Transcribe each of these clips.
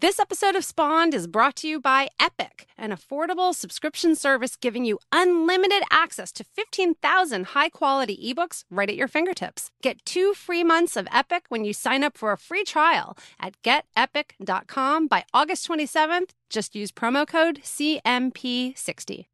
This episode of Spawned is brought to you by Epic, an affordable subscription service giving you unlimited access to 15,000 high quality ebooks right at your fingertips. Get two free months of Epic when you sign up for a free trial at getepic.com by August 27th. Just use promo code CMP60.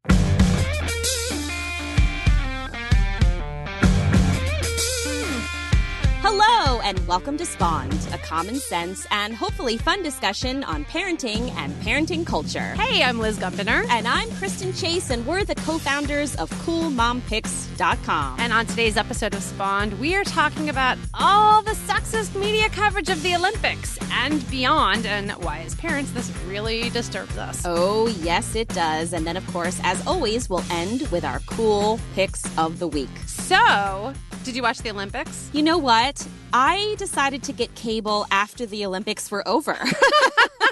Hello, and welcome to Spawned, a common sense and hopefully fun discussion on parenting and parenting culture. Hey, I'm Liz Gumbinner. And I'm Kristen Chase, and we're the co founders of CoolMomPicks.com. And on today's episode of Spawned, we are talking about all the sexist media coverage of the Olympics and beyond, and why, as parents, this really disturbs us. Oh, yes, it does. And then, of course, as always, we'll end with our cool picks of the week. So, did you watch the Olympics? You know what? I decided to get cable after the Olympics were over.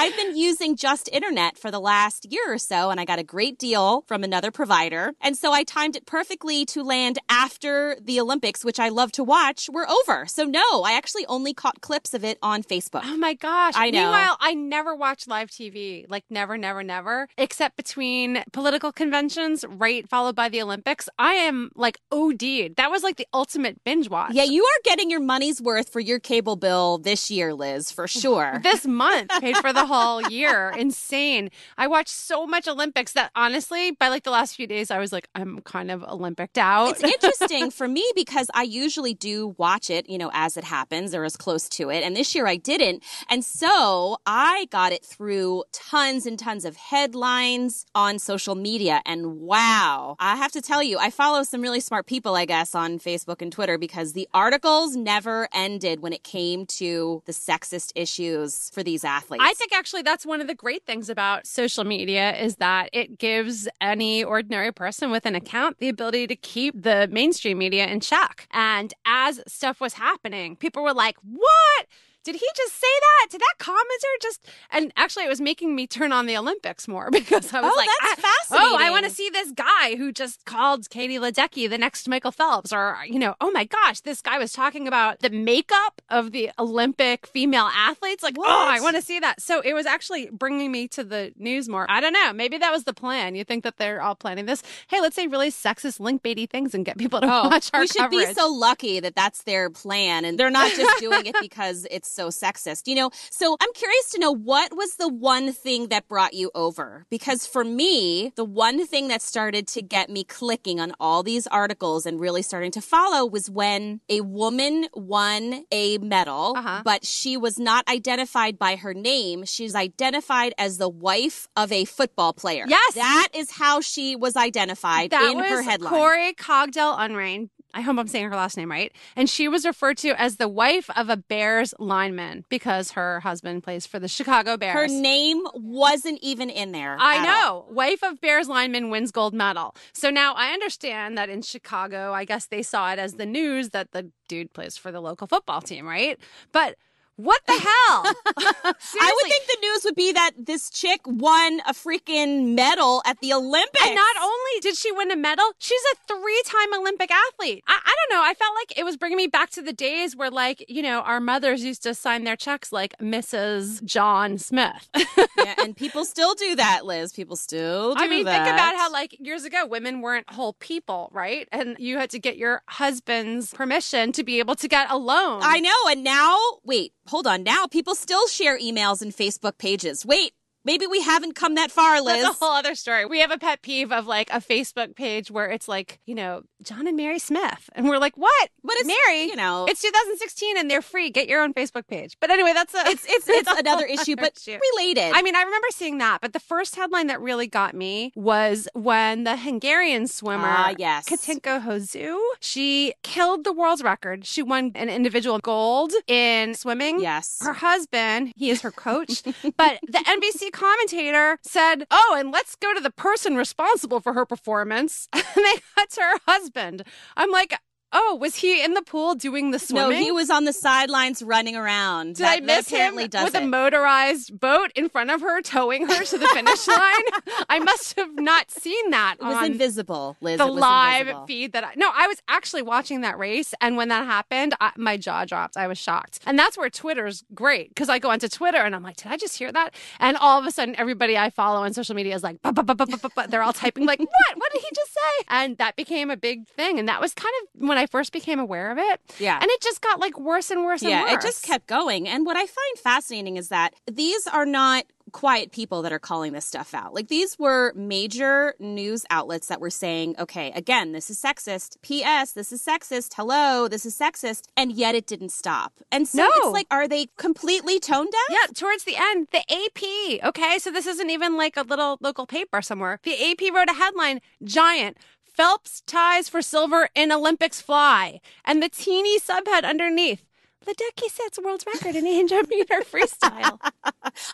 I've been using just internet for the last year or so, and I got a great deal from another provider. And so I timed it perfectly to land after the Olympics, which I love to watch, were over. So no, I actually only caught clips of it on Facebook. Oh my gosh. I know. Meanwhile, I never watch live TV. Like never, never, never. Except between political conventions, right followed by the Olympics. I am like OD'd. That was like the ultimate binge watch. Yeah, you are getting your money's worth for your cable bill this year, Liz, for sure. this month paid for the whole year. Insane. I watched so much Olympics that honestly, by like the last few days, I was like, I'm kind of Olympic out. It's interesting for me because I usually do watch it, you know, as it happens or as close to it. And this year I didn't. And so I got it through tons and tons of headlines on social media. And wow, I have to tell you, I follow some really smart people, I guess, on Facebook and Twitter because the articles never ended when it came to the sexist issues for these athletes. I think actually that's one of the great things about social media is that it gives any ordinary person with an account the ability to keep the mainstream media in check. And as stuff was happening, people were like, "What?" Did he just say that? Did that commenter just? And actually, it was making me turn on the Olympics more because I was oh, like, that's I, fascinating. Oh, I want to see this guy who just called Katie Ledecky the next Michael Phelps, or you know, oh my gosh, this guy was talking about the makeup of the Olympic female athletes. Like, What? oh, I want to see that. So it was actually bringing me to the news more. I don't know. Maybe that was the plan. You think that they're all planning this? Hey, let's say really sexist link baity things and get people to oh, watch our Oh, we should coverage. be so lucky that that's their plan and they're not just doing it because it's so sexist you know so i'm curious to know what was the one thing that brought you over because for me the one thing that started to get me clicking on all these articles and really starting to follow was when a woman won a medal Uh-huh. but she was not identified by her name she's identified as the wife of a football player Yes. that is how she was identified that in was her headline Corey Cogdell Unrein. I hope I'm saying her last name right. And she was referred to as the wife of a Bears lineman because her husband plays for the Chicago Bears. Her name wasn't even in there. I know. all. Wife of Bears lineman wins gold medal. So now I understand that in Chicago, I guess they saw it as the news that the dude plays for the local football team, right? But what the hell? I would think the news would be that this chick won a freaking medal at the Olympics. And not only did she win a medal, she's a three time Olympic athlete. I, I don't know. I felt like it was bringing me back to the days where, like, you know, our mothers used to sign their checks like Mrs. John Smith. yeah, and people still do that, Liz. People still do I mean, that. think about how, like, years ago, women weren't whole people, right? And you had to get your husband's permission to be able to get a loan. I know. And now, wait, hold on. Now people still share emails and Facebook pages. Wait, maybe we haven't come that far, Liz. That's a whole other story. We have a pet peeve of like a Facebook page where it's like, you know, John and Mary Smith. And we're like, what? But it's, Mary, you know, It's 2016 and they're free. Get your own Facebook page. But anyway, that's a it's it's it's another issue, but issue. related. I mean, I remember seeing that, but the first headline that really got me was when the Hungarian swimmer Ah, yes. Katinka Hosszu, she killed the world's record. She won an individual gold in swimming. yes. Her husband, he is her coach, but the NBC commentator said, Oh, and let's go to the person responsible for her performance. And they cut to her husband. I'm like, Oh, was he in the pool doing the swimming? No, he was on the sidelines running around. Did that, I miss him with it. a motorized boat in front of her, towing her to the finish line? I must have not seen that It was invisible, Liz. the live invisible. feed that I, no, I was actually watching that race, and when that happened, I, my jaw dropped. I was shocked, and that's where Twitter's great because I go onto Twitter and I'm like, did I just hear that? And all of a sudden, everybody I follow on social media is like, "Ba, ba, ba, ba, ba, ba, ba." they're all typing like, what? What did he just say? And that became a big thing, and that was kind of when I first became aware of it. Yeah. and it just got like worse and worse and yeah, worse. it just kept going. And what I find fascinating is that these are not quiet people that are calling this stuff out. Like these were major news outlets that were saying, okay, again, this is sexist. P.S. This is sexist. Hello, this is sexist. And yet it didn't stop. And so No. it's like, are they completely tone deaf? Yeah, towards the end, the AP. Okay, so this isn't even like a little local paper somewhere. The AP wrote a headline giant. Phelps ties for silver in Olympics fly. And the teeny subhead underneath. Ledecky sets world record in 800 meter freestyle.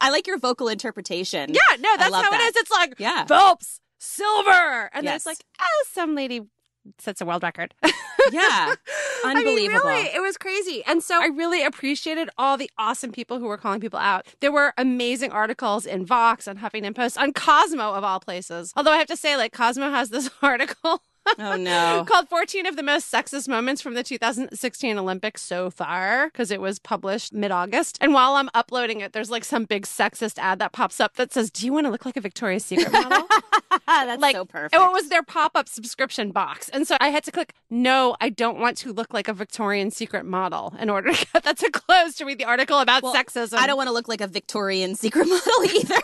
I like your vocal interpretation. Yeah, no, that's how that. it is. It's like Yeah. Phelps, silver. And then it's like, oh, some lady sets a world record. Yeah. I mean, Unbelievable. really, it was crazy. And so I really appreciated all the awesome people who were calling people out. There were amazing articles in Vox, on Huffington Post, on Cosmo, of all places. Although I have to say, like, Cosmo has this article. Oh, no. called 14 of the most sexist moments from the 2016 Olympics so far because it was published mid-August. And while I'm uploading it, there's like some big sexist ad that pops up that says, "Do you want to look like a Victoria's Secret model?" That's like so perfect. And it was their pop-up subscription box. And so I had to click, no, I don't want to look like a Victorian secret model in order to get that to close to read the article about Well, sexism. I don't want to look like a Victorian secret model either.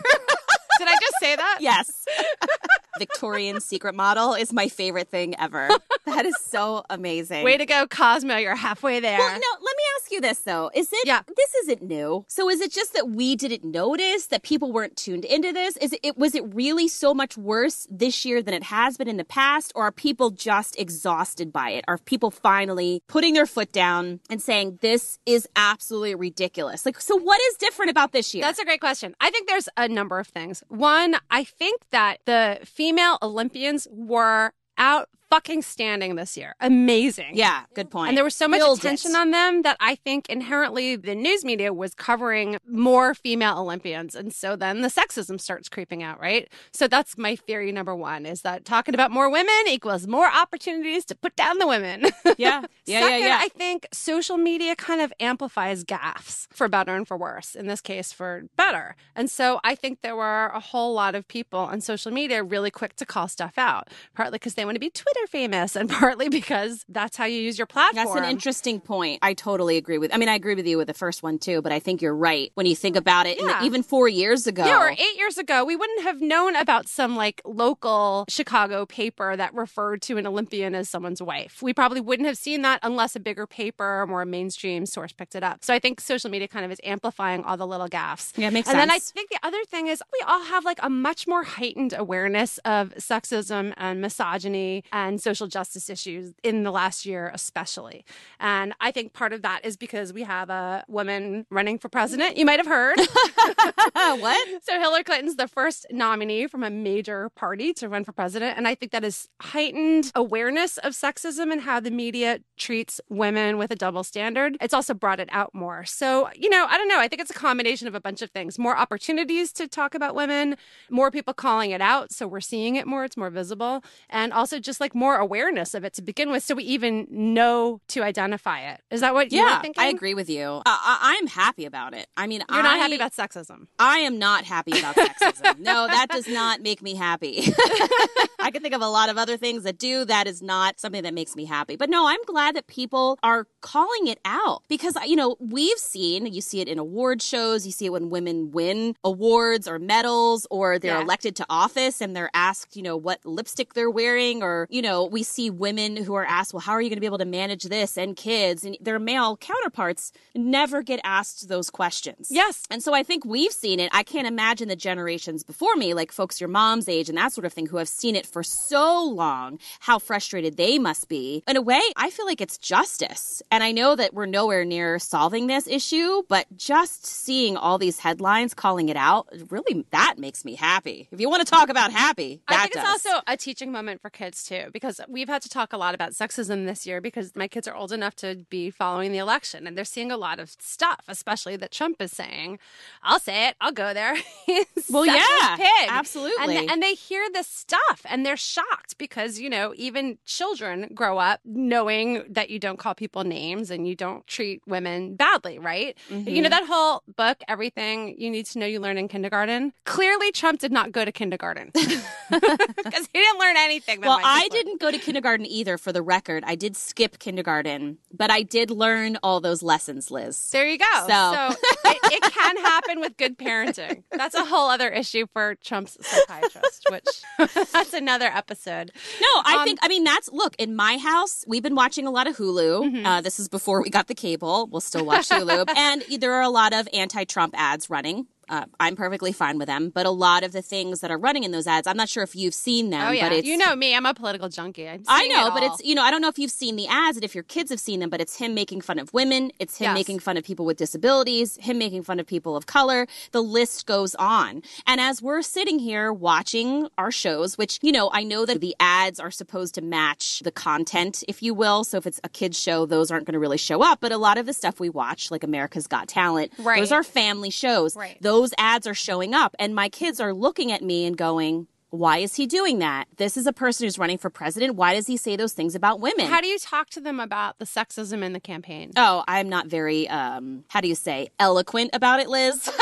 Did I just say that? yes. Victorian secret model is my favorite thing ever. That is so amazing. Way to go, Cosmo. You're halfway there. Well, no, let me ask you this though. Is it Yeah. this isn't new. So is it just that we didn't notice that people weren't tuned into this? Is it, it was it really so much worse this year than it has been in the past or are people just exhausted by it? Are people finally putting their foot down and saying this is absolutely ridiculous? Like so what is different about this year? That's a great question. I think there's a number of things. One, I think that the female Olympians were out fucking standing this year. Amazing. yeah, good point. And there was so much Killed attention it. on them that I think inherently the news media was covering more female Olympians. And so then the sexism starts creeping out, right? So that's my theory number one is that talking about more women equals more opportunities to put down the women. Yeah. Yeah, Second, yeah, yeah. I think social media kind of amplifies gaffes for better and for worse, in this case, for better. And so I think there were a whole lot of people on social media really quick to call stuff out, partly because they want to be Twitter famous and partly because that's how you use your platform. That's an interesting point. I totally agree with. I mean, I agree with you with the first one too, but I think you're right when you think about it. and Yeah. even four years ago, Yeah, or eight years ago, we wouldn't have known about some like local Chicago paper that referred to an Olympian as someone's wife. We probably wouldn't have seen that unless a bigger paper or more mainstream source picked it up. So I think social media kind of is amplifying all the little gaffes. Yeah, makes and then I think the other thing is we all have like a much more heightened awareness of sexism and misogyny and social justice issues in the last year, especially. And I think part of that is because we have a woman running for president. You might have heard. what? So Hillary Clinton's the first nominee from a major party to run for president. And I think that is heightened awareness of sexism and how the media treats women with a double standard. It's also brought it out more. So, you know, I don't know. I think it's a combination of a bunch of things. More opportunities to talk about women, more people calling it out. So we're seeing it more. It's more visible. And also just like more awareness of it to begin with. So we even know to identify it. Is that what you're Yeah, thinking? I agree with you. Uh, I, I'm happy about it. I mean, You're not happy about sexism. I am not happy about sexism. no, that does not make me happy. I can think of a lot of other things that do. That is not something that makes me happy. But no, I'm glad that people are calling it out because, you know, we've seen, you see it in award shows, you see it when women win awards or medals or they're Yeah. elected to office and they're asked, you know, what lipstick they're wearing or, you know, we see women who are asked, well, how are you going to be able to manage this and kids? And their male counterparts never get asked those questions. Yes. And so I think we've seen it. I can't imagine the generations before me, like folks your mom's age and that sort of thing, who have seen it for so long, how frustrated they must be. In a way, I feel like it's justice. And I know that we're nowhere near solving this issue, but just seeing all these headlines calling it out, really, that makes me happy. If you want to talk about happy, I think does. it's also a teaching moment for kids too, because we've had to talk a lot about sexism this year because my kids are old enough to be following the election and they're seeing a lot of stuff, especially that Trump is saying. I'll say it. I'll go there. well, yeah, pig. absolutely. And, and they hear this stuff and they're shocked because you know even children grow up knowing that you don't call people names and you don't treat women badly, right? Mm-hmm. You know that whole book, everything you need to know you learn in kindergarten. Clearly, Trump did not go to kindergarten because he didn't learn anything. Well, I learned. Didn't go to kindergarten either, for the record. I did skip kindergarten, but I did learn all those lessons, Liz. There you go. So- it, it can happen with good parenting. That's a whole other issue for Trump's psychiatrist, which that's another episode. No, I Um, think, I mean, that's, look, in my house, we've been watching a lot of Hulu. Mm-hmm. Uh, this is before we got the cable. We'll still watch Hulu. and there are a lot of anti Trump ads running. Uh, I'm perfectly fine with them, but a lot of the things that are running in those ads, I'm not sure if you've seen them. Oh yeah, but it's, you know me. I'm a political junkie. I know, it but it's you know I don't know if you've seen the ads and if your kids have seen them, but it's him making fun of women, it's him Yes. making fun of people with disabilities, him making fun of people of color. The list goes on. And as we're sitting here watching our shows, which you know I know that the ads are supposed to match the content, if you will. So if it's a kids show, those aren't going to really show up. But a lot of the stuff we watch, like America's Got Talent, Right. those are family shows. Right. Those ads are showing up, and my kids are looking at me and going. Why is he doing that? This is a person who's running for president. Why does he say those things about women? How do you talk to them about the sexism in the campaign? oh, I'm not very, um, how do you say, eloquent about it, Liz.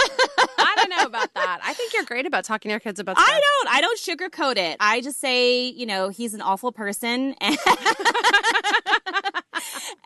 I don't know about that. I think you're great about talking to your kids about. Sex. I don't. I don't sugarcoat it. I just say, you know, he's an awful person. And,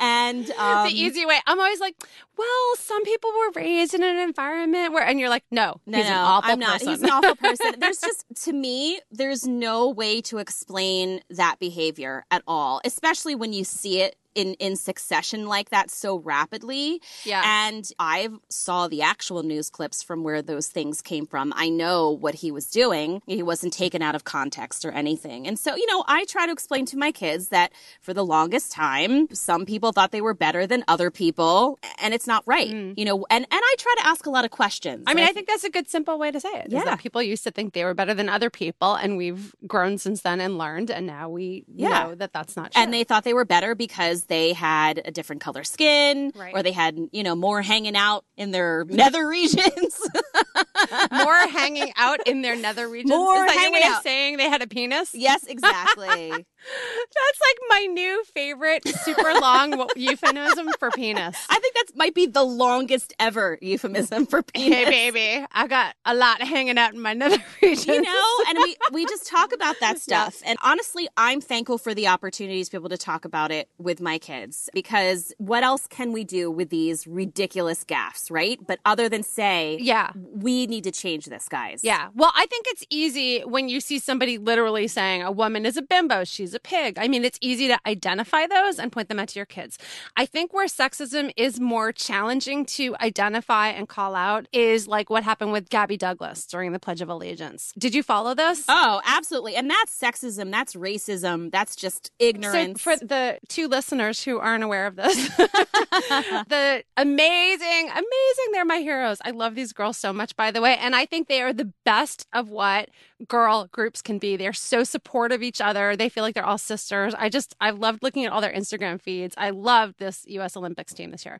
and um, the easy way. I'm always like, well, some people were raised in an environment where, and you're like, no, No, he's no, an awful I'm not. person. He's an awful person. There's just, to me, there's no way to explain that behavior at all, especially when you see it in in succession like that so rapidly. Yeah. And I saw the actual news clips from where those things came from. I know what he was doing. He wasn't taken out of context or anything. And so, you know, I try to explain to my kids that for the longest time, some people thought they were better than other people, and it's not right. You know, and and I try to ask a lot of questions. Mm. I mean, And I think that's a good, simple way to say it. Yeah. that people used to think they were better than other people, and we've grown since then and learned, and now we Yeah. know that that's not true. and they thought they were better because they had a different color skin Right. or they had you know more hanging out in their nether regions more hanging out in their nether regions. More Is hanging out. saying they had a penis? yes exactly That's like my new favorite super long euphemism for penis. i think that might be the longest ever euphemism for penis Hey, baby, I got a lot hanging out in my nether regions. you know and we we just talk about that stuff and honestly i'm thankful for the opportunities to be able to talk about it with my kids because what else can we do with these ridiculous gaffes right but other than say Yeah. we need to change this guys Yeah. Well, I think it's easy when you see somebody literally saying a woman is a bimbo, she's a pig. I mean, it's easy to identify those and point them out to your kids. I think where sexism is more challenging to identify and call out is like what happened with Gabby Douglas during the Pledge of Allegiance. Did you follow this? Oh, absolutely. And that's sexism. That's racism. That's just ignorance. So for the two listeners who aren't aware of this, the amazing, amazing, they're my heroes. I love these girls so much, by the way. And I think they are the best of what girl groups can be. They're so supportive of each other. They feel like they're all sisters. I just, I loved looking at all their Instagram feeds. I loved this US Olympics team this year.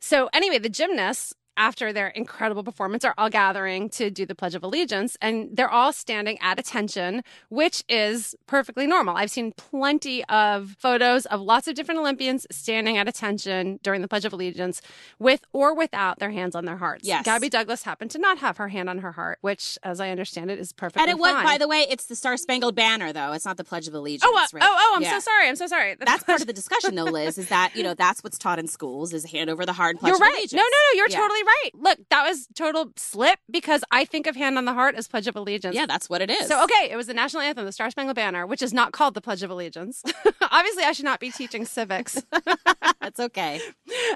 So anyway, the gymnasts after their incredible performance are all gathering to do the Pledge of Allegiance and they're all standing at attention, which is perfectly normal. I've seen plenty of photos of lots of different Olympians standing at attention during the Pledge of Allegiance with or without their hands on their hearts. Yes. Gabby Douglas happened to not have her hand on her heart, which, as I understand it, is perfectly and it was, fine. by the way, it's the Star Spangled Banner, though. It's not the Pledge of Allegiance. Oh, uh, right? oh, oh! I'm Yeah. so sorry. I'm so sorry. That's part of the discussion, though, Liz, is that, you know, that's what's taught in schools is hand over the heart and Pledge You're right. No, no, no. You're Yeah. totally right. Look, that was total slip because I think of Hand on the Heart as Pledge of Allegiance. Yeah, that's what it is. So okay, it was the national anthem, the Star Spangled Banner, which is not called the Pledge of Allegiance. Obviously, I should not be teaching civics. that's okay.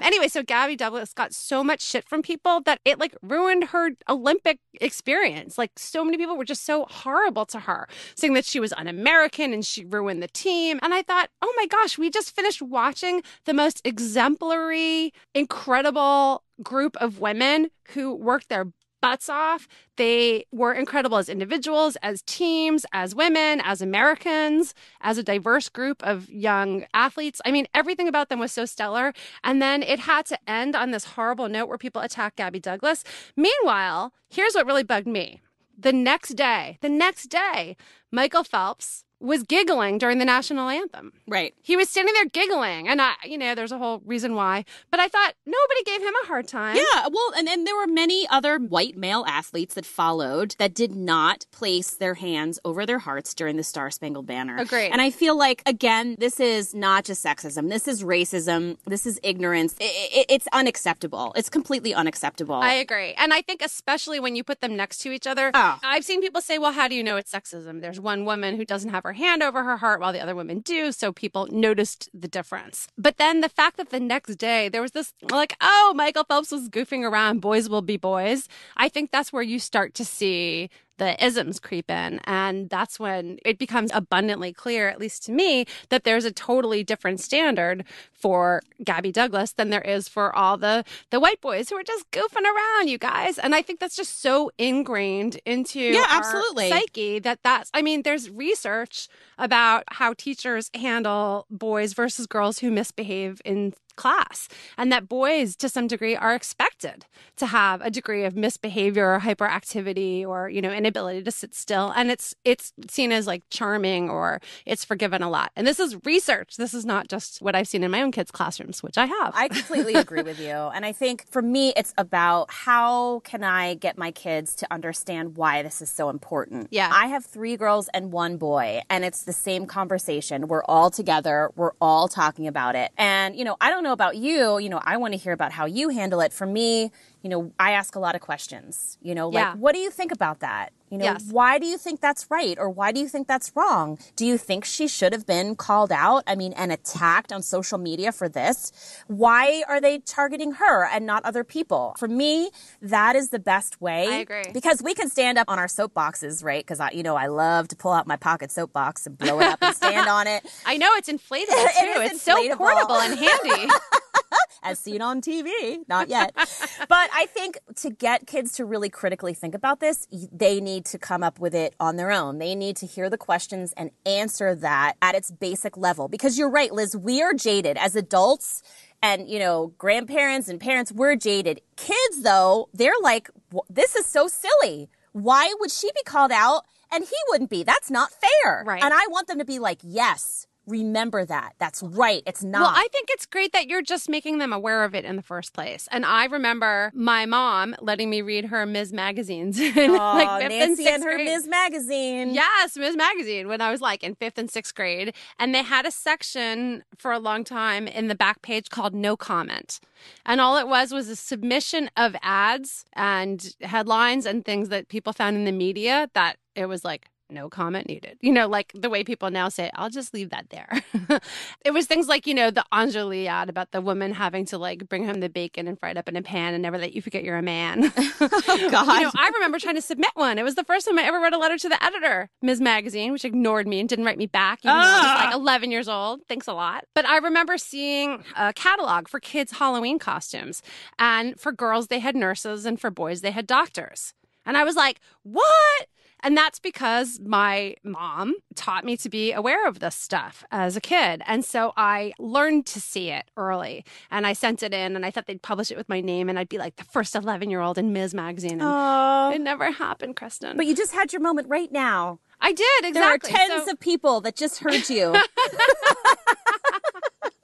anyway, so Gabby Douglas got so much shit from people that it like ruined her Olympic experience. Like so many people were just so horrible to her, saying that she was un-American and she ruined the team. And I thought, oh my gosh, we just finished watching the most exemplary, incredible group of women who worked their butts off. They were incredible as individuals, as teams, as women, as Americans, as a diverse group of young athletes. I mean, everything about them was so stellar. And then it had to end on this horrible note where people attacked Gabby Douglas. Meanwhile, here's what really bugged me. The next day, the next day, Michael Phelps was giggling during the national anthem. Right. He was standing there giggling. And I, you know, there's a whole reason why. But I thought nobody gave him a hard time. Yeah. Well, and then there were many other white male athletes that followed that did not place their hands over their hearts during the Star Spangled Banner. Agreed. And I feel like, again, this is not just sexism. This is racism. This is ignorance. I- I- it's unacceptable. It's completely unacceptable. I agree. And I think especially when you put them next to each other, Oh. I've seen people say, well, how do you know it's sexism? There's one woman who doesn't have her hand over her heart while the other women do. So people noticed the difference. But then the fact that the next day there was this, like, oh, Michael Phelps was goofing around, boys will be boys. I think that's where you start to see the isms creep in. And that's when it becomes abundantly clear, at least to me, that there's a totally different standard for Gabby Douglas than there is for all the, the white boys who are just goofing around, you guys. And I think that's just so ingrained into Yeah, absolutely. psyche that that's, I mean, there's research about how teachers handle boys versus girls who misbehave in class and that boys to some degree are expected to have a degree of misbehavior or hyperactivity or you know inability to sit still and it's it's seen as like charming or it's forgiven a lot and this is research this is not just what i've seen in my own kids classrooms which i have I completely agree with you. And I think for me, it's about how can I get my kids to understand why this is so important. Yeah. I have three girls and one boy, and it's the same conversation. We're all together, we're all talking about it. And, you know, I don't know about you, you know, I want to hear about how you handle it. For me, you know, I ask a lot of questions. You know, like, Yeah. what do you think about that? You know, Yes. why do you think that's right or why do you think that's wrong? Do you think she should have been called out? I mean, and attacked on social media for this? Why are they targeting her and not other people? For me, that is the best way. I agree. Because we can stand up on our soapboxes, right? Because I, you know, I love to pull out my pocket soapbox and blow it up and stand on it, i know it's inflatable too is it's so portable and handy as seen on TV. Not yet. but I think to get kids to really critically think about this, they need to come up with it on their own. They need to hear the questions and answer that at its basic level. Because you're right, Liz, we are jaded as adults. And, you know, grandparents and parents, we're jaded. Kids, though, they're like, this is so silly. Why would she be called out and he wouldn't be? That's not fair. Right. And I want them to be like, yes, remember that. That's right. It's not. Well, I think it's great that you're just making them aware of it in the first place. And I remember my mom letting me read her Ms. magazines in Aw, like fifth and Nancy sixth and her grade. Ms. Magazine. Yes, Ms. Magazine when I was like in fifth and sixth grade. And they had a section for a long time in the back page called No Comment. And all it was was a submission of ads and headlines and things that people found in the media that it was like, no comment needed. You know, like the way people now say, I'll just leave that there. it was things like, you know, the Enjoli ad about the woman having to like bring home the bacon and fry it up in a pan and never let you forget you're a man. Oh, God. You know, I remember trying to submit one. It was the first time I ever wrote a letter to the editor, Ms. Magazine, which ignored me and didn't write me back, though I was like ah. 11 years old. Thanks a lot. But I remember seeing a catalog for kids' Halloween costumes. And for girls, they had nurses, and for boys, they had doctors. And I was like, what? And that's because my mom taught me to be aware of this stuff as a kid. And so I learned to see it early. And I sent it in and I thought they'd publish it with my name and I'd be like the first 11 year old in Ms. Magazine. And it never happened, Kristen. but you just had your moment right now. I did, exactly. There are tens so, of people that just heard you.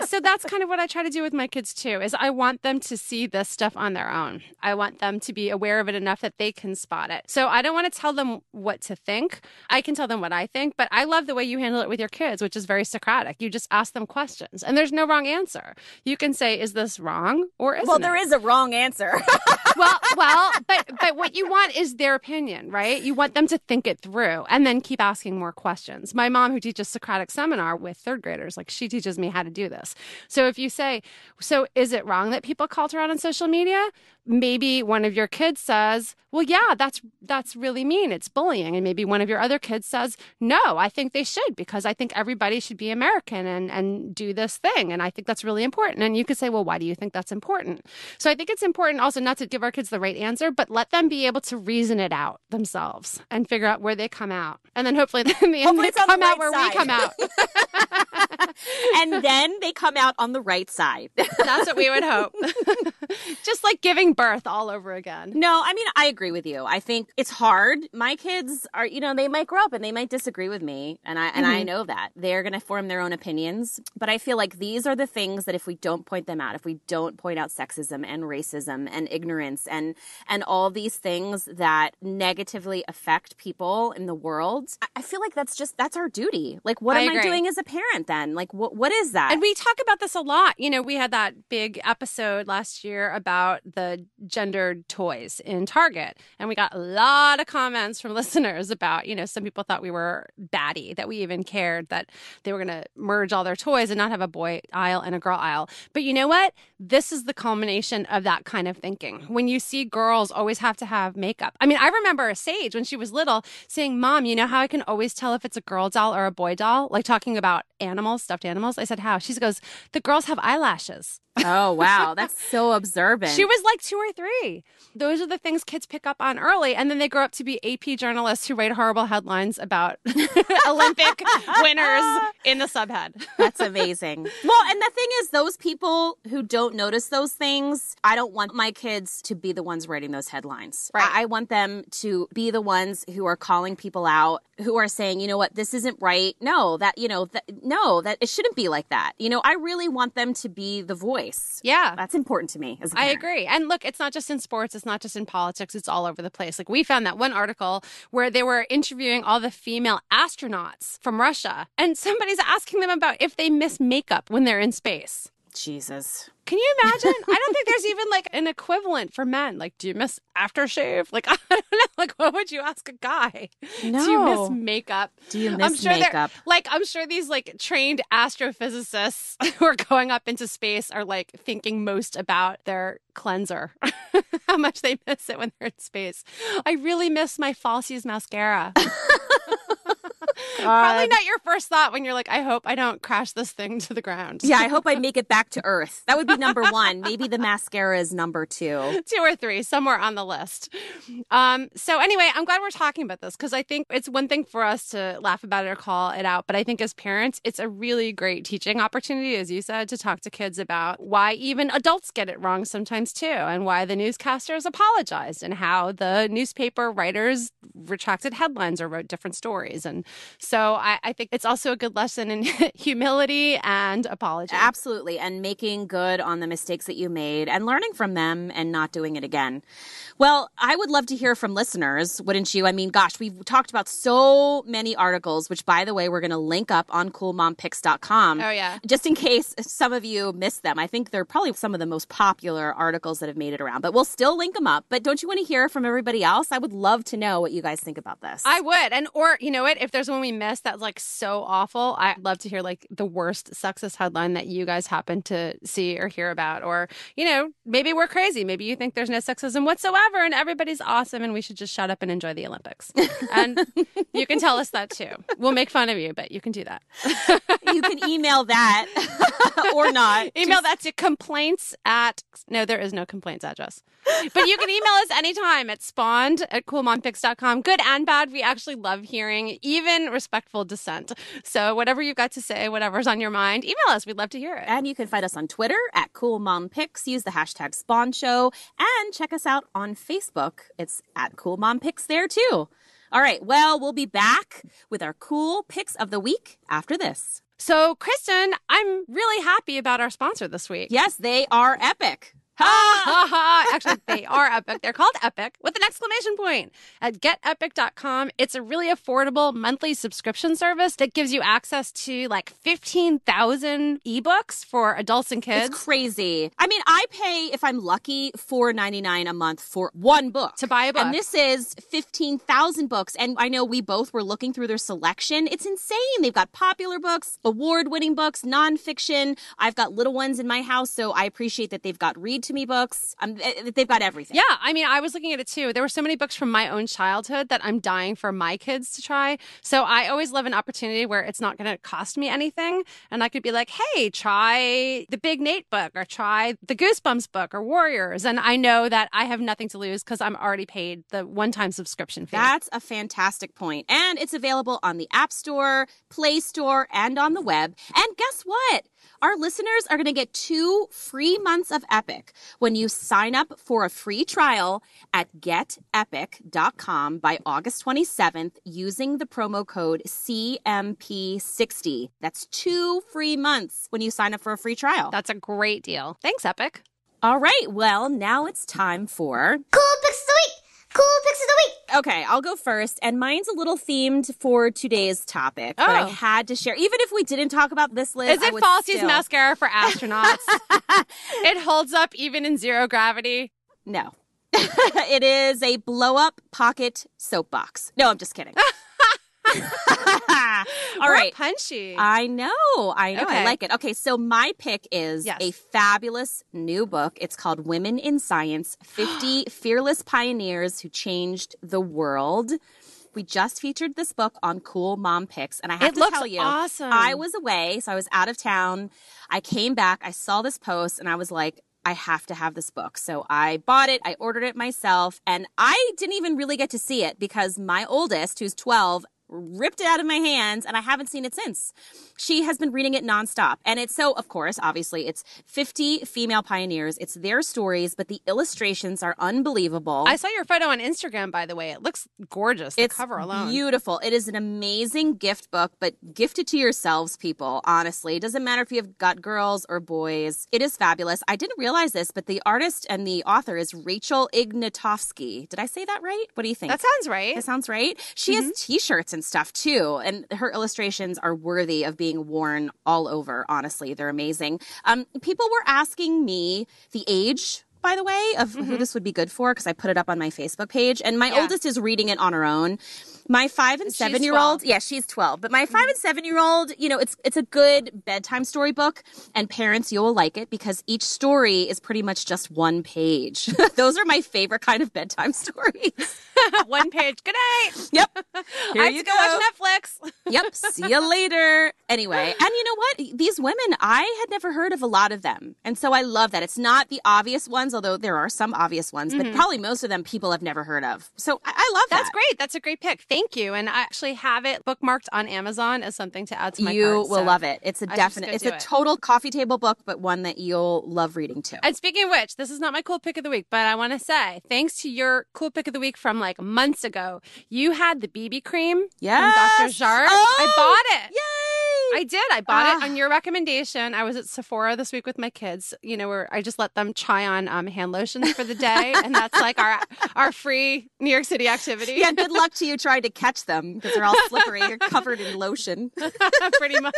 so that's kind of what I try to do with my kids too, is I want them to see this stuff on their own. I want them to be aware of it enough that they can spot it. So I don't want to tell them what to think. I can tell them what I think, but I love the way you handle it with your kids, which is very Socratic. You just ask them questions and there's no wrong answer. You can say, is this wrong or isn't well, it? there is a wrong answer. well, well, but but what you want is their opinion, right? You want them to think it through and then keep asking more questions. My mom, who teaches Socratic seminar with third graders, like she teaches me how to do this. So if you say, so is it wrong that people call her out on social media? Maybe one of your kids says, "Well, yeah, that's that's really mean. It's bullying." And maybe one of your other kids says, "No, I think they should because I think everybody should be American and and do this thing and I think that's really important." And you could say, "Well, why do you think that's important?" So I think it's important also not to give our kids the right answer, but let them be able to reason it out themselves and figure out where they come out. And then hopefully in the end they come the right out where side. we come out. and then they come out on the right side. That's what we would hope. Just like giving birth all over again. No, I mean, I agree with you. I think it's hard. My kids are, you know, they might grow up and they might disagree with me. And I, and mm-hmm. I know that they're going to form their own opinions. But I feel like these are the things that if we don't point them out, if we don't point out sexism and racism and ignorance and, and all these things that negatively affect people in the world, I feel like that's just, that's our duty. Like, what I am agree. I doing as a parent then? Like, what, what is that? And we talk about this a lot. You know, we had that big episode last year about the gendered toys in Target. And we got a lot of comments from listeners about, you know, some people thought we were batty, that we even cared that they were going to merge all their toys and not have a boy aisle and a girl aisle. But you know what? This is the culmination of that kind of thinking. When you see girls always have to have makeup. I mean, I remember a Sage when she was little saying, Mom, you know how I can always tell if it's a girl doll or a boy doll? Like talking about animals, stuffed animals. I said, How? She goes, The girls have eyelashes. Oh, wow. That's so observant. She was like two or three. Those are the things kids pick up on early. And then they grow up to be AP journalists who write horrible headlines about Olympic winners in the subhead. That's amazing. Well, and the thing is, those people who don't notice those things, I don't want my kids to be the ones writing those headlines. Right. I, I want them to be the ones who are calling people out, who are saying, you know what, this isn't right. No, that, you know, that, no, that it shouldn't be like that. You know, I really want them to be the voice voice. Yeah. That's important to me. I agree. And look, it's not just in sports, it's not just in politics, it's all over the place. Like we found that one article where they were interviewing all the female astronauts from Russia, and somebody's asking them about if they miss makeup when they're in space. Jesus. Can you imagine? I don't think there's even like an equivalent for men. Like, do you miss aftershave? Like, I don't know. Like, what would you ask a guy? No. Do you miss makeup? Do you miss I'm sure makeup? Like, I'm sure these like trained astrophysicists who are going up into space are like thinking most about their cleanser, how much they miss it when they're in space. I really miss my Falsies mascara. Probably not your first thought when you're like, I hope I don't crash this thing to the ground. yeah, I hope I make it back to Earth. That would be number one. Maybe the mascara is number two. Two or three, somewhere on the list. Um, so anyway, I'm glad we're talking about this because I think it's one thing for us to laugh about it or call it out, but I think as parents, it's a really great teaching opportunity, as you said, to talk to kids about why even adults get it wrong sometimes too, and why the newscasters apologized and how the newspaper writers retracted headlines or wrote different stories. And so I, I think it's also a good lesson in humility and apology. Absolutely. And making good on the mistakes that you made and learning from them and not doing it again. Well, I would love to hear from listeners, wouldn't you? I mean, gosh, we've talked about so many articles, which by the way, we're going to link up on coolmompicks.com. Oh, yeah. Just in case some of you missed them. I think they're probably some of the most popular articles that have made it around, but we'll still link them up. But don't you want to hear from everybody else? I would love to know what you guys think about this. I would. And, or, you know what? If there's one we miss that's like so awful, I'd love to hear like the worst sexist headline that you guys happen to see or hear about. Or, you know, maybe we're crazy. Maybe you think there's no sexism whatsoever and everybody's awesome and we should just shut up and enjoy the Olympics. And you can tell us that too. We'll make fun of you, but you can do that. you can email that or not. Email just... that to complaints at, no, there is no complaints address. But you can email us anytime at spawned at coolmompicks.com. Good and bad. We actually love hearing even respectful dissent. So whatever you've got to say, whatever's on your mind, email us. We'd love to hear it. And you can find us on Twitter at coolmompicks. Use the hashtag spawn show and check us out on Facebook. It's at coolmompicks there too. All right. Well, we'll be back with our cool picks of the week after this. So, Kristen, I'm really happy about our sponsor this week. Yes, they are epic. Ah! Actually, they are epic. They're called Epic with an exclamation point. At getepic.com, it's a really affordable monthly subscription service that gives you access to like 15,000 ebooks for adults and kids. It's crazy. I mean, I pay, if I'm lucky, $4.99 a month for one book. To buy a book. And this is 15,000 books. And I know we both were looking through their selection. It's insane. They've got popular books, award winning books, nonfiction. I've got little ones in my house, so I appreciate that they've got read to me books. Um, they've got everything. Yeah, I mean, I was looking at it too. There were so many books from my own childhood that I'm dying for my kids to try. So I always love an opportunity where it's not going to cost me anything, and I could be like, "Hey, try the Big Nate book, or try the Goosebumps book, or Warriors," and I know that I have nothing to lose because I'm already paid the one-time subscription fee. That's a fantastic point, and it's available on the App Store, Play Store, and on the web. And guess what? Our listeners are going to get two free months of Epic when you sign up for a free trial at getepic.com by August 27th using the promo code CMP60. That's two free months when you sign up for a free trial. That's a great deal. Thanks, Epic. All right, well, now it's time for Cool Picks of the Week! Cool Picks of the Week! Okay, I'll go first. And mine's a little themed for today's topic, but I Oh. had to share. Even if we didn't talk about this, list, Is it would Falsies still- mascara for astronauts? it holds up even in zero gravity. No. it is a blow up pocket soapbox. No, I'm just kidding. All right. punchy. I know. I know. I like it. Okay, so my pick is Yes. a fabulous new book. It's called Women in Science 50 Fearless Pioneers Who Changed the World. We just featured this book on Cool Mom Picks, and I have It to tell you, awesome. I was away, so I was out of town. I came back, I saw this post, and I was like, I have to have this book. So I bought it, I ordered it myself, and I didn't even really get to see it because my oldest, who's 12, ripped it out of my hands and I haven't seen it since. She has been reading it nonstop. And it's so, of course, obviously, it's 50 female pioneers. It's their stories, but the illustrations are unbelievable. I saw your photo on Instagram, by the way. It looks gorgeous. The It's cover alone. beautiful. It is an amazing gift book, but gift it to yourselves, people. Honestly, it doesn't matter if you've got girls or boys. It is fabulous. I didn't realize this, but the artist and the author is Rachel Ignotofsky. Did I say that right? What do you think? that sounds right. That sounds right. She has mm-hmm. T-shirts and stuff too, and her illustrations are worthy of being worn all over. Honestly, they're amazing. Um, people were asking me the age. By the way, of who this would be good for, because I put it up on my Facebook page, and my Yeah. oldest is reading it on her own. My five and She's seven year old, 12. yeah, she's twelve. But my 5 and seven year old, you know, it's it's a good bedtime story book, and parents, you will like it because each story is pretty much just one page. Those are my favorite kind of bedtime stories. One page. Good night. Yep. Here I have you to go watch Netflix. yep. See you later. Anyway, and you know what? These women, I had never heard of a lot of them. And so I love that. It's not the obvious ones, although there are some obvious ones, but probably most of them people have never heard of. So I, I love Mm-hmm. That's great. That's a great pick. Thank you. And I actually have it bookmarked on Amazon as something to add to my You cart, will so- love it. It's a I should just definite, it's a it. total coffee table book, but one that you'll love reading too. And speaking of which, this is not my cool pick of the week, but I want to say thanks to your cool pick of the week from like months ago, you had the BB cream Yes. from Dr. Jart. Oh, I bought it. Yay! I did. I bought it Ah. on your recommendation. I was at Sephora this week with my kids. You know, where I just let them try on um, hand lotions for the day, and that's like our our free New York City activity. yeah, good luck to you trying to catch them because they're all slippery. You're covered in lotion. pretty much.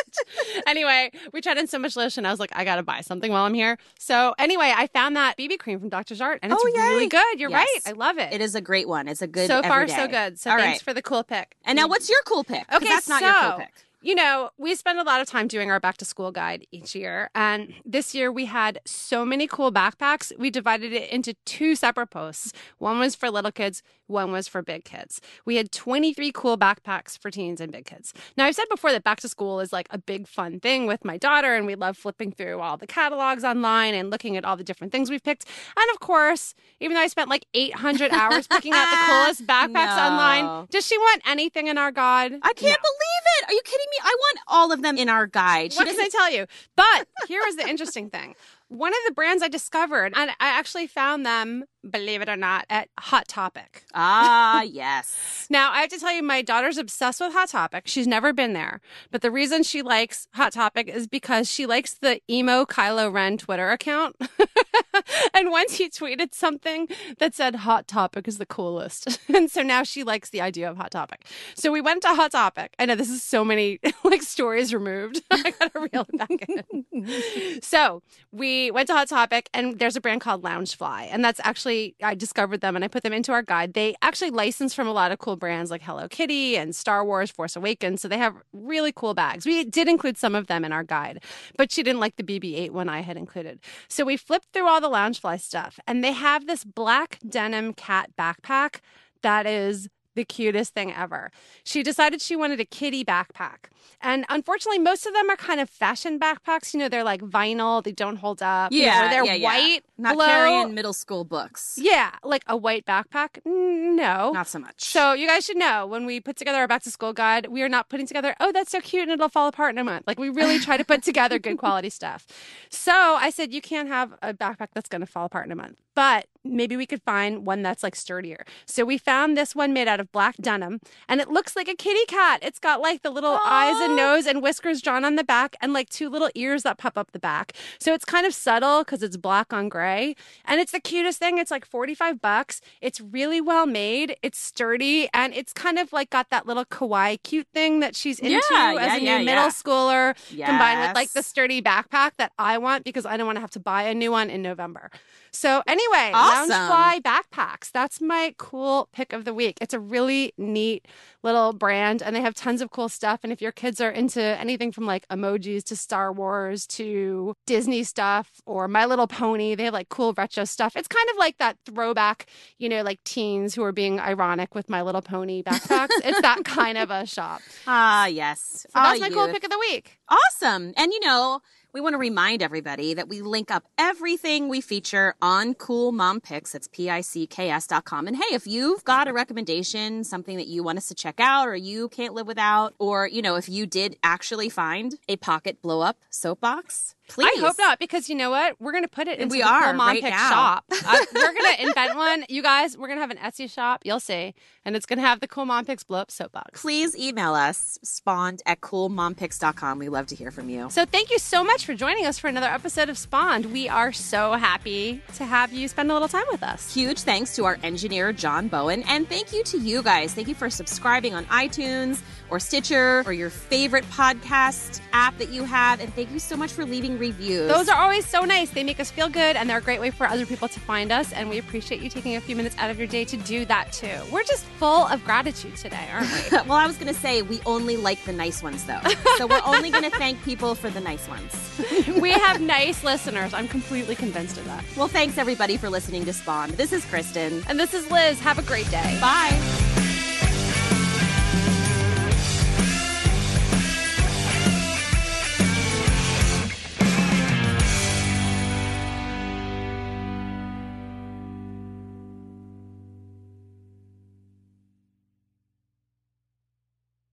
Anyway, we tried on so much lotion. I was like, I gotta buy something while I'm here. So anyway, I found that BB cream from Dr. Jart, and it's Oh, really good. You're Yes. right. I love it. It is a great one. It's a good so far so good. So All thanks right. for the cool pick. And now, what's your cool pick? Okay, that's not so your cool pick. You know we spend a lot of time doing our back to school guide each year, and this year we had so many cool backpacks. We divided it into two separate posts. One was for little kids, one was for big kids. We had 23 cool backpacks for teens and big kids. Now I've said before that back to school is like a big fun thing with my daughter, and we love flipping through all the catalogs online and looking at all the different things we've picked. And of course, even though I spent like 800 hours picking out the coolest backpacks No. online, does she want anything in our guide? I can't believe it. Are you kidding me? I want all of them in our guide. She what can I doesn't- tell you? But here is the interesting thing. One of the brands I discovered, and I actually found them, believe it or not, at Hot Topic. Ah, yes. Now, I have to tell you, my daughter's obsessed with Hot Topic. She's never been there. But the reason she likes Hot Topic is because she likes the emo Kylo Ren Twitter account. and once he tweeted something that said Hot Topic is the coolest. And so now she likes the idea of Hot Topic. So we went to Hot Topic. I know this is so many like stories removed. I gotta reel it back in. so we went to Hot Topic and there's a brand called Loungefly. And that's actually I discovered them and I put them into our guide. They actually license from a lot of cool brands like Hello Kitty and Star Wars, Force Awakens. So they have really cool bags. We did include some of them in our guide, but she didn't like the BB 8 one I had included. So we flipped through all the Loungefly stuff, and they have this black denim cat backpack that is the cutest thing ever. She decided she wanted a kitty backpack. And unfortunately, most of them are kind of fashion backpacks. You know, they're like vinyl, they don't hold up. You Yeah, know, they're yeah, yeah. white. Not glow. carrying middle school books. Yeah, like a white backpack. No. Not so much. So you guys should know when we put together our back to school guide, we are not putting together, oh, that's so cute and it'll fall apart in a month. Like we really try to put together good quality stuff. So I said, you can't have a backpack that's going to fall apart in a month, but maybe we could find one that's like sturdier. So we found this one made out of black denim and it looks like a kitty cat. It's got like the little eyes and nose and whiskers drawn on the back and like two little ears that pop up the back. So it's kind of subtle because it's black on gray. And it's the cutest thing. It's like 45 bucks. It's really well made. It's sturdy and it's kind of like got that little kawaii cute thing that she's into Yeah, as yeah, a new yeah, middle schooler combined with like the sturdy backpack that I want because I don't want to have to buy a new one in November. So anyway, Awesome. Loungefly backpacks. That's my cool pick of the week. It's a really neat little brand and they have tons of cool stuff. And if your kids are into anything from like emojis to Star Wars to Disney stuff or My Little Pony, they have like cool retro stuff. It's kind of like that throwback, you know, like teens who are being ironic with My Little Pony backpacks. it's that kind of a shop. Ah, yes. So that's Ah, my cool pick of the week. Awesome. And you know, we want to remind everybody that we link up everything we feature on Cool Mom Picks. P-I-C-K-S dot com. And hey, if you've got a recommendation, something that you want us to check out or you can't live without, or, you know, if you did actually find a pocket blow up soapbox, please. I hope not, because you know what? We're going to put it into We the are, Cool Mom right Pick now. shop. Uh, we're going to invent one. You guys, we're going to have an Etsy shop. You'll see. And it's going to have the Cool Mom Picks blow up soapbox. Please email us, spawned at coolmompicks.com. We love to hear from you. So thank you so much for joining us for another episode of Spawned. We are so happy to have you spend a little time with us. Huge thanks to our engineer, John Bowen. And thank you to you guys. Thank you for subscribing on iTunes or Stitcher or your favorite podcast app that you have. And thank you so much for leaving reviews. Those are always so nice. They make us feel good and they're a great way for other people to find us. And we appreciate you taking a few minutes out of your day to do that too. We're just full of gratitude today, aren't we? well, I was going to say we only like the nice ones, though. so we're only going to thank people for the nice ones. we have nice listeners. I'm completely convinced of that. Well, thanks everybody for listening to Spawn. This is Kristen. And this is Liz. Have a great day. Bye.